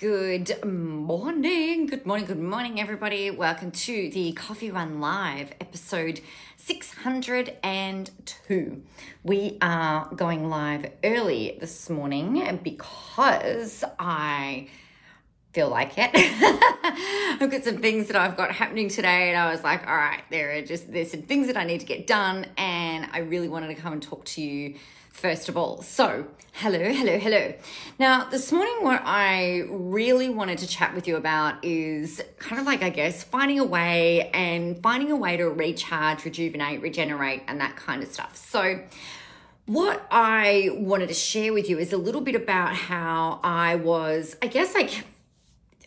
Good morning, good morning, good morning, everybody. Welcome to the Coffee Run Live episode 602. We are going live early this morning because I feel like it. I've got some things that I've got happening today, and I was like, all right, there are just there's some things that I need to get done, and I really wanted to come and talk to you first of all. So, hello, hello, hello. Now, this morning, what I really wanted to chat with you about is kind of like, I guess, finding a way and finding a way to recharge, rejuvenate, regenerate, and that kind of stuff. So, what I wanted to share with you is a little bit about how I was, I guess, like,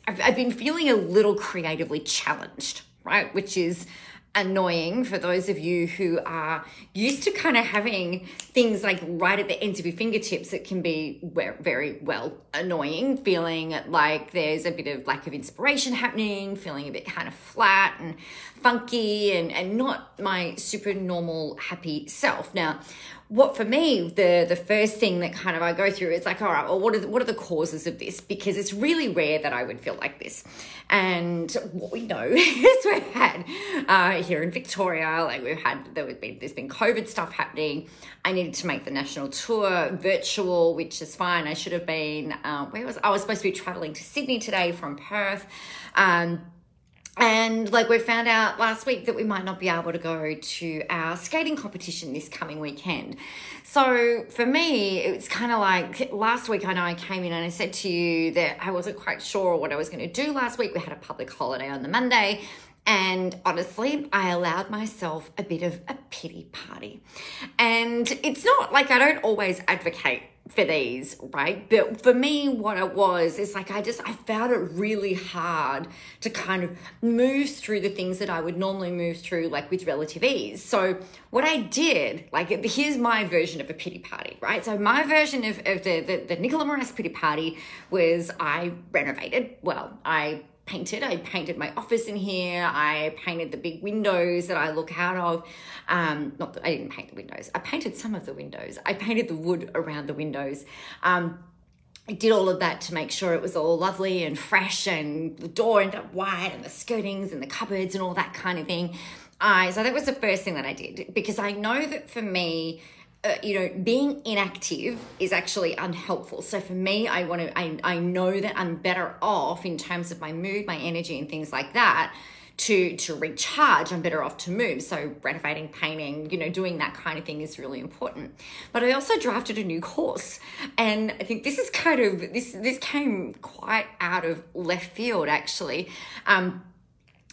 I've, I've been feeling a little creatively challenged, right? Which is, annoying for those of you who are used to kind of having things like right at the ends of your fingertips it can be very well annoying feeling like there's a bit of lack of inspiration happening feeling a bit kind of flat and funky and, and not my super normal happy self now what for me the the first thing that kind of I go through is like all right well what are the, what are the causes of this? Because it's really rare that I would feel like this. And what we know is we've had uh, here in Victoria like we've had there been there's been COVID stuff happening. I needed to make the national tour virtual which is fine. I should have been uh, where was I was supposed to be traveling to Sydney today from Perth. Um, and like we found out last week that we might not be able to go to our skating competition this coming weekend. So for me, it's kind of like last week I know I came in and I said to you that I wasn't quite sure what I was going to do last week. We had a public holiday on the Monday. And honestly, I allowed myself a bit of a pity party. And it's not like I don't always advocate for these, right? But for me, what it was is like I just I found it really hard to kind of move through the things that I would normally move through like with relative ease. So what I did, like here's my version of a pity party, right? So my version of, of the, the, the Nicola Moras pity party was I renovated. Well, I painted. I painted my office in here. I painted the big windows that I look out of. Um, not that I didn't paint the windows. I painted some of the windows. I painted the wood around the windows. Um, I did all of that to make sure it was all lovely and fresh, and the door ended up white, and the skirtings and the cupboards and all that kind of thing. Uh, so that was the first thing that I did because I know that for me, uh, you know, being inactive is actually unhelpful. So for me, I want to, I, I know that I'm better off in terms of my mood, my energy, and things like that. To, to recharge, I'm better off to move. So renovating, painting, you know, doing that kind of thing is really important. But I also drafted a new course, and I think this is kind of this this came quite out of left field actually. Um,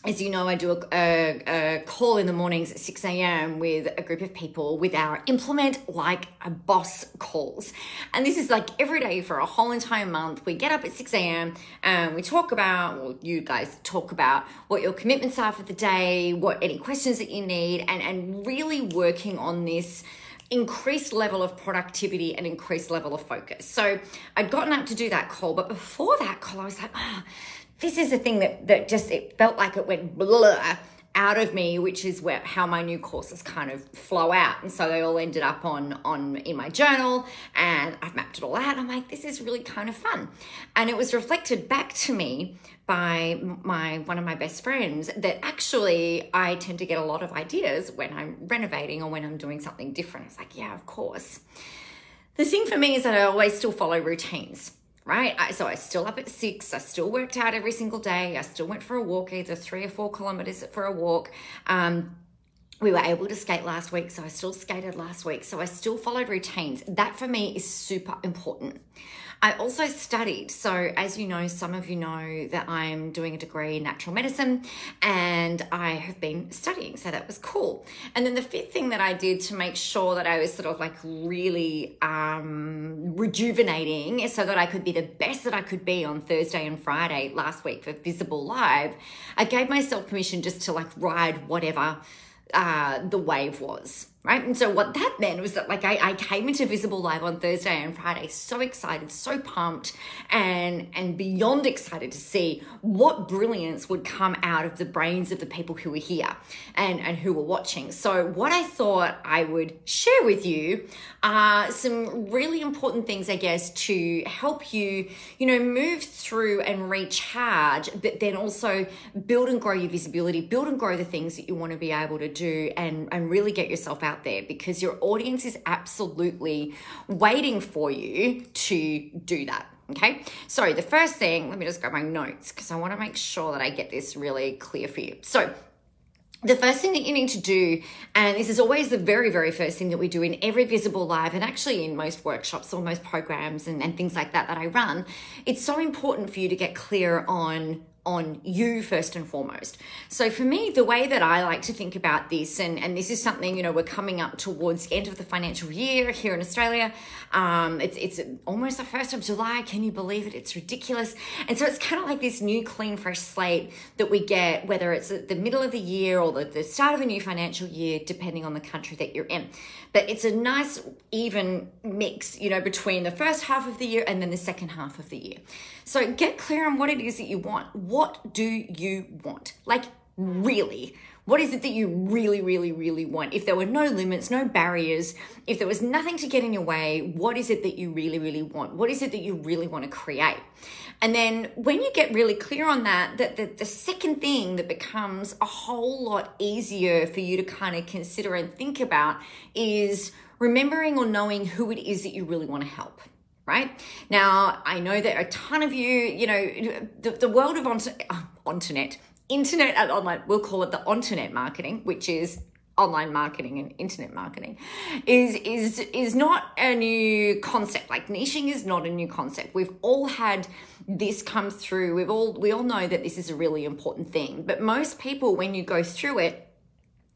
as you know, I do a, a, a, call in the mornings at 6 a.m. with a group of people with our implement like a boss calls. And this is like every day for a whole entire month. We get up at 6 a.m. and we talk about, well, you guys talk about what your commitments are for the day, what any questions that you need, and, and really working on this increased level of productivity and increased level of focus. So I'd gotten up to do that call, but before that call, I was like, oh, this is a thing that that just it felt like it went blah out of me, which is where how my new courses kind of flow out. And so they all ended up on on in my journal and I've mapped it all out. I'm like, this is really kind of fun. And it was reflected back to me by my one of my best friends that actually I tend to get a lot of ideas when I'm renovating or when I'm doing something different. It's like, yeah, of course. The thing for me is that I always still follow routines right? I, so I still up at six. I still worked out every single day. I still went for a walk, either three or four kilometers for a walk. Um, we were able to skate last week, so I still skated last week. So I still followed routines. That for me is super important. I also studied. So, as you know, some of you know that I'm doing a degree in natural medicine and I have been studying. So, that was cool. And then the fifth thing that I did to make sure that I was sort of like really um, rejuvenating so that I could be the best that I could be on Thursday and Friday last week for Visible Live, I gave myself permission just to like ride whatever uh, the wave was right? And so what that meant was that like I, I came into Visible Live on Thursday and Friday so excited, so pumped, and and beyond excited to see what brilliance would come out of the brains of the people who were here and, and who were watching. So what I thought I would share with you are some really important things, I guess, to help you, you know, move through and recharge, but then also build and grow your visibility, build and grow the things that you want to be able to do and, and really get yourself out there because your audience is absolutely waiting for you to do that. Okay, so the first thing, let me just grab my notes because I want to make sure that I get this really clear for you. So, the first thing that you need to do, and this is always the very, very first thing that we do in every visible live, and actually in most workshops or most programs and, and things like that that I run, it's so important for you to get clear on on you first and foremost. So for me, the way that I like to think about this, and, and this is something, you know, we're coming up towards the end of the financial year here in Australia. Um, it's, it's almost the first of July. Can you believe it? It's ridiculous. And so it's kind of like this new, clean, fresh slate that we get, whether it's at the middle of the year or the, the start of a new financial year, depending on the country that you're in. But it's a nice, even mix, you know, between the first half of the year and then the second half of the year. So get clear on what it is that you want. What do you want? Like, really. What is it that you really, really, really want? If there were no limits, no barriers, if there was nothing to get in your way, what is it that you really, really want? What is it that you really want to create? And then when you get really clear on that, that the, the second thing that becomes a whole lot easier for you to kind of consider and think about is remembering or knowing who it is that you really want to help right? Now, I know that a ton of you, you know, the, the world of on, uh, internet, internet and online, we'll call it the internet marketing, which is online marketing and internet marketing is is is not a new concept. Like niching is not a new concept. We've all had this come through. We've all we all know that this is a really important thing. But most people when you go through it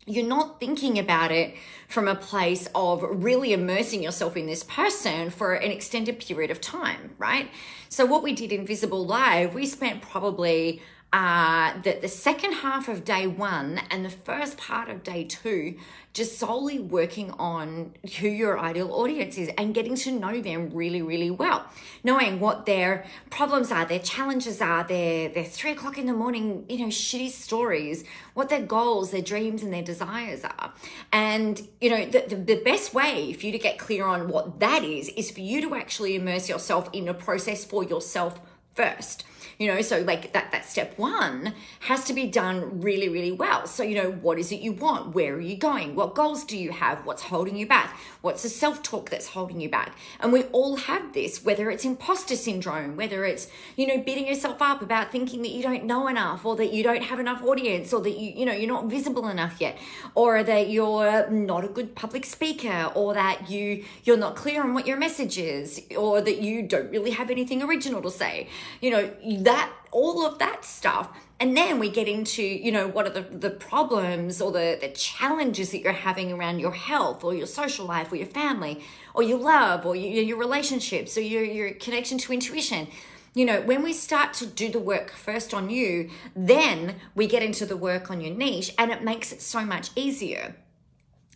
you're not thinking about it from a place of really immersing yourself in this person for an extended period of time, right? So, what we did in Visible Live, we spent probably uh, that the second half of day one and the first part of day two just solely working on who your ideal audience is and getting to know them really, really well. Knowing what their problems are, their challenges are, their, their three o'clock in the morning, you know, shitty stories, what their goals, their dreams, and their desires are. And, you know, the, the, the best way for you to get clear on what that is, is for you to actually immerse yourself in a process for yourself first you know so like that that step one has to be done really really well. So you know what is it you want? Where are you going? What goals do you have? What's holding you back? What's the self-talk that's holding you back? And we all have this whether it's imposter syndrome whether it's you know beating yourself up about thinking that you don't know enough or that you don't have enough audience or that you you know you're not visible enough yet or that you're not a good public speaker or that you you're not clear on what your message is or that you don't really have anything original to say you know that all of that stuff. And then we get into you know what are the, the problems or the, the challenges that you're having around your health or your social life or your family or your love or your, your relationships or your, your connection to intuition. You know when we start to do the work first on you then we get into the work on your niche and it makes it so much easier.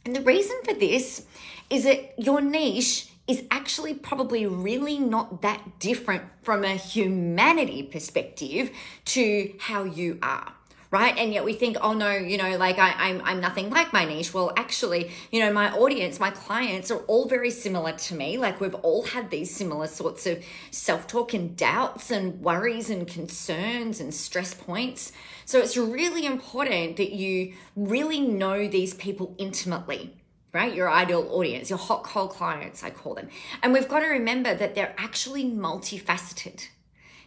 And the reason for this is that your niche is actually probably really not that different from a humanity perspective to how you are right? And yet we think oh no you know like I, I'm, I'm nothing like my niche. Well actually you know my audience my clients are all very similar to me. Like we've all had these similar sorts of self-talk and doubts and worries and concerns and stress points. So it's really important that you really know these people intimately right? Your ideal audience, your hot cold clients, I call them. And we've got to remember that they're actually multifaceted.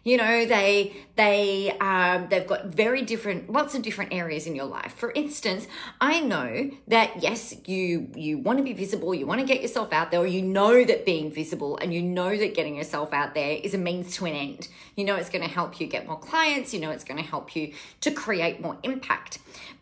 You know, they they um, they've got very different, lots of different areas in your life. For instance, I know that yes, you you want to be visible, you want to get yourself out there, or you know that being visible and you know that getting yourself out there is a means to an end. You know it's going to help you get more clients. You know it's going to help you to create more impact.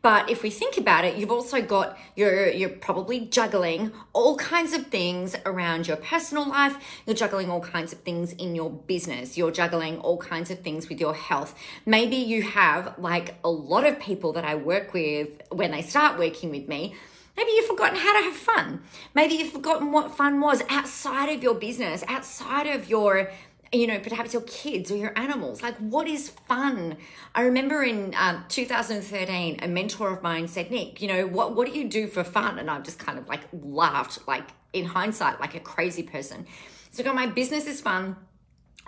But if we think about it, you've also got you're you're probably juggling all kinds of things around your personal life. You're juggling all kinds of things in your business. You're juggling all kinds of things with your health. Maybe you have, like a lot of people that I work with when they start working with me, Maybe you've forgotten how to have fun. Maybe you've forgotten what fun was outside of your business, outside of your you know, perhaps your kids or your animals. Like, what is fun? I remember in um, 2013, a mentor of mine said, Nick, you know, what, what do you do for fun? And I just kind of like laughed, like in hindsight, like a crazy person. So, God, my business is fun.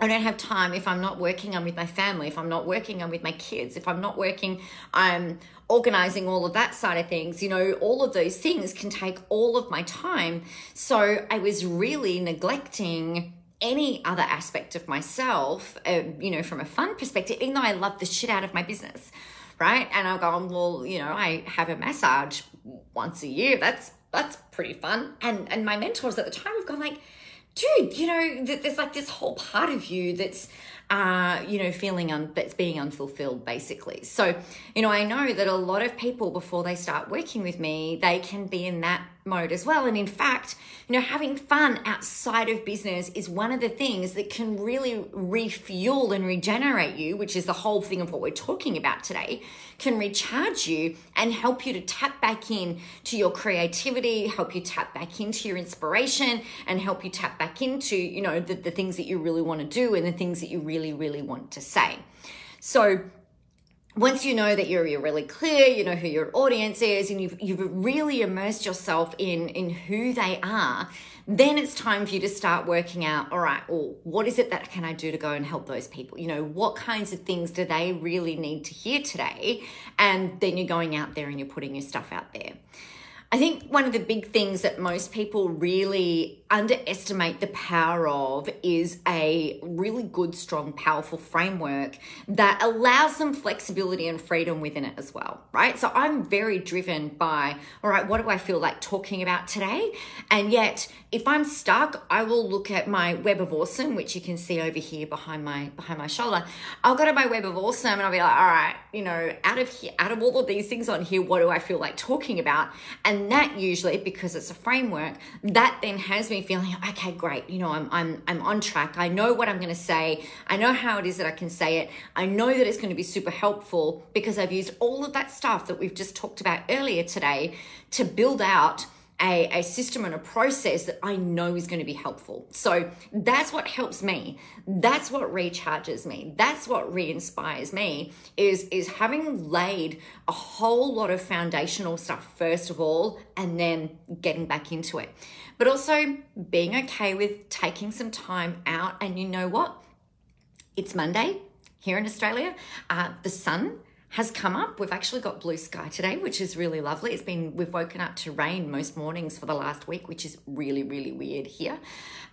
I don't have time if I'm not working, I'm with my family. If I'm not working, I'm with my kids. If I'm not working, I'm organizing all of that side of things. You know, all of those things can take all of my time. So I was really neglecting any other aspect of myself, uh, you know, from a fun perspective, even though I love the shit out of my business, right? And I'll go, well, you know, I have a massage once a year. That's that's pretty fun. And and my mentors at the time have gone like, dude, you know, there's like this whole part of you that's, uh, you know, feeling un- that's being unfulfilled, basically. So, you know, I know that a lot of people before they start working with me, they can be in that mode as well. And in fact, you know, having fun outside of business is one of the things that can really refuel and regenerate you, which is the whole thing of what we're talking about today, can recharge you and help you to tap back in to your creativity, help you tap back into your inspiration, and help you tap back into, you know, the, the things that you really want to do and the things that you really, really want to say. So, once you know that you're, you're really clear, you know who your audience is, and you've, you've really immersed yourself in, in who they are, then it's time for you to start working out all right well what is it that can i do to go and help those people? You know what kinds of things do they really need to hear today? And then you're going out there and you're putting your stuff out there i think one of the big things that most people really underestimate the power of is a really good, strong, powerful framework that allows some flexibility and freedom within it as well, right? So I'm very driven by, all right, what do I feel like talking about today? And yet, if I'm stuck, I will look at my Web of Awesome, which you can see over here behind my behind my shoulder. I'll go to my Web of Awesome and I'll be like, all right, you know, out of here, out of all of these things on here, what do I feel like talking about? And that usually, because it's a framework, that then has me feeling okay great you know i'm i'm i'm on track. I know what i'm going to say. I know how it is that i can say it. I know that it's going to be super helpful because i've used all of that stuff that we've just talked about earlier today to build out a, a system and a process that I know is going to be helpful. So that's what helps me. That's what recharges me. That's what re-inspires me is, is having laid a whole lot of foundational stuff first of all, and then getting back into it. But also being okay with taking some time out. And you know what? It's Monday here in Australia. Uh, the sun has come up. We've actually got blue sky today, which is really lovely. It's been, we've woken up to rain most mornings for the last week, which is really, really weird here,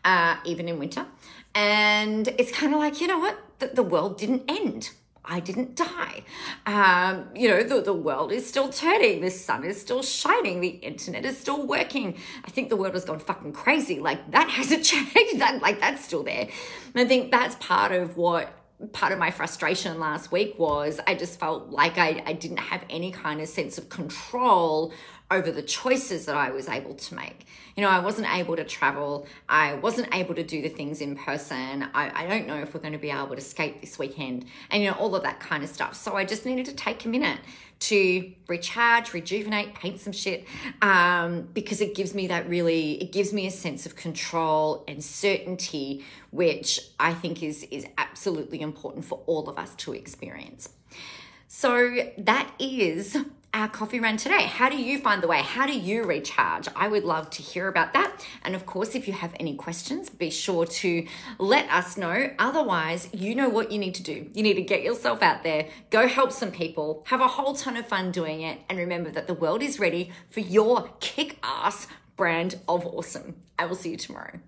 uh, even in winter. And it's kind of like, you know what? The, the world didn't end. I didn't die. Um, you know, the, the world is still turning. The sun is still shining. The internet is still working. I think the world has gone fucking crazy. Like that hasn't changed. That like that's still there. And I think that's part of what part of my frustration last week was I just felt like I, I didn't have any kind of sense of control over the choices that I was able to make. You know, I wasn't able to travel. I wasn't able to do the things in person. I, I don't know if we're going to be able to skate this weekend and, you know, all of that kind of stuff. So I just needed to take a minute to recharge, rejuvenate, paint some shit, um, because it gives me that really, it gives me a sense of control and certainty, which I think is is absolutely important for all of us to experience. So that is our coffee run today. How do you find the way? How do you recharge? I would love to hear about that. And of course, if you have any questions, be sure to let us know. Otherwise, you know what you need to do. You need to get yourself out there, go help some people, have a whole ton of fun doing it, and remember that the world is ready for your kick ass brand of awesome. I will see you tomorrow.